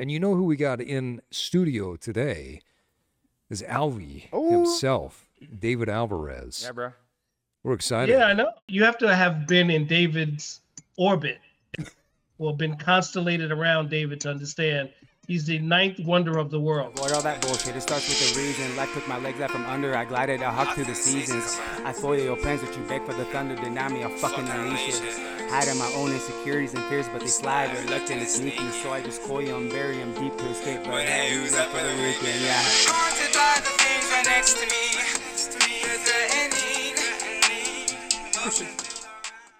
And you know who we got in studio today is Alvi Oh. himself, David Alvarez. Yeah, bro. We're excited. Yeah, I know. You have to have been in David's orbit or been constellated around David to understand he's the ninth wonder of the world. Avoid all that bullshit. It starts with a reason. Life took my legs out from under. I glided, I hawked through the seasons. I foil your plans, but you beg for the thunder. Deny me, I'll fucking unleash it. Hiding my own insecurities and fears, but they slide reluctant and sneaky. So I just coil and bury them deep to escape. But hey, who's up for the weekend? Yeah. Haunted by the things right next to me. Is there any?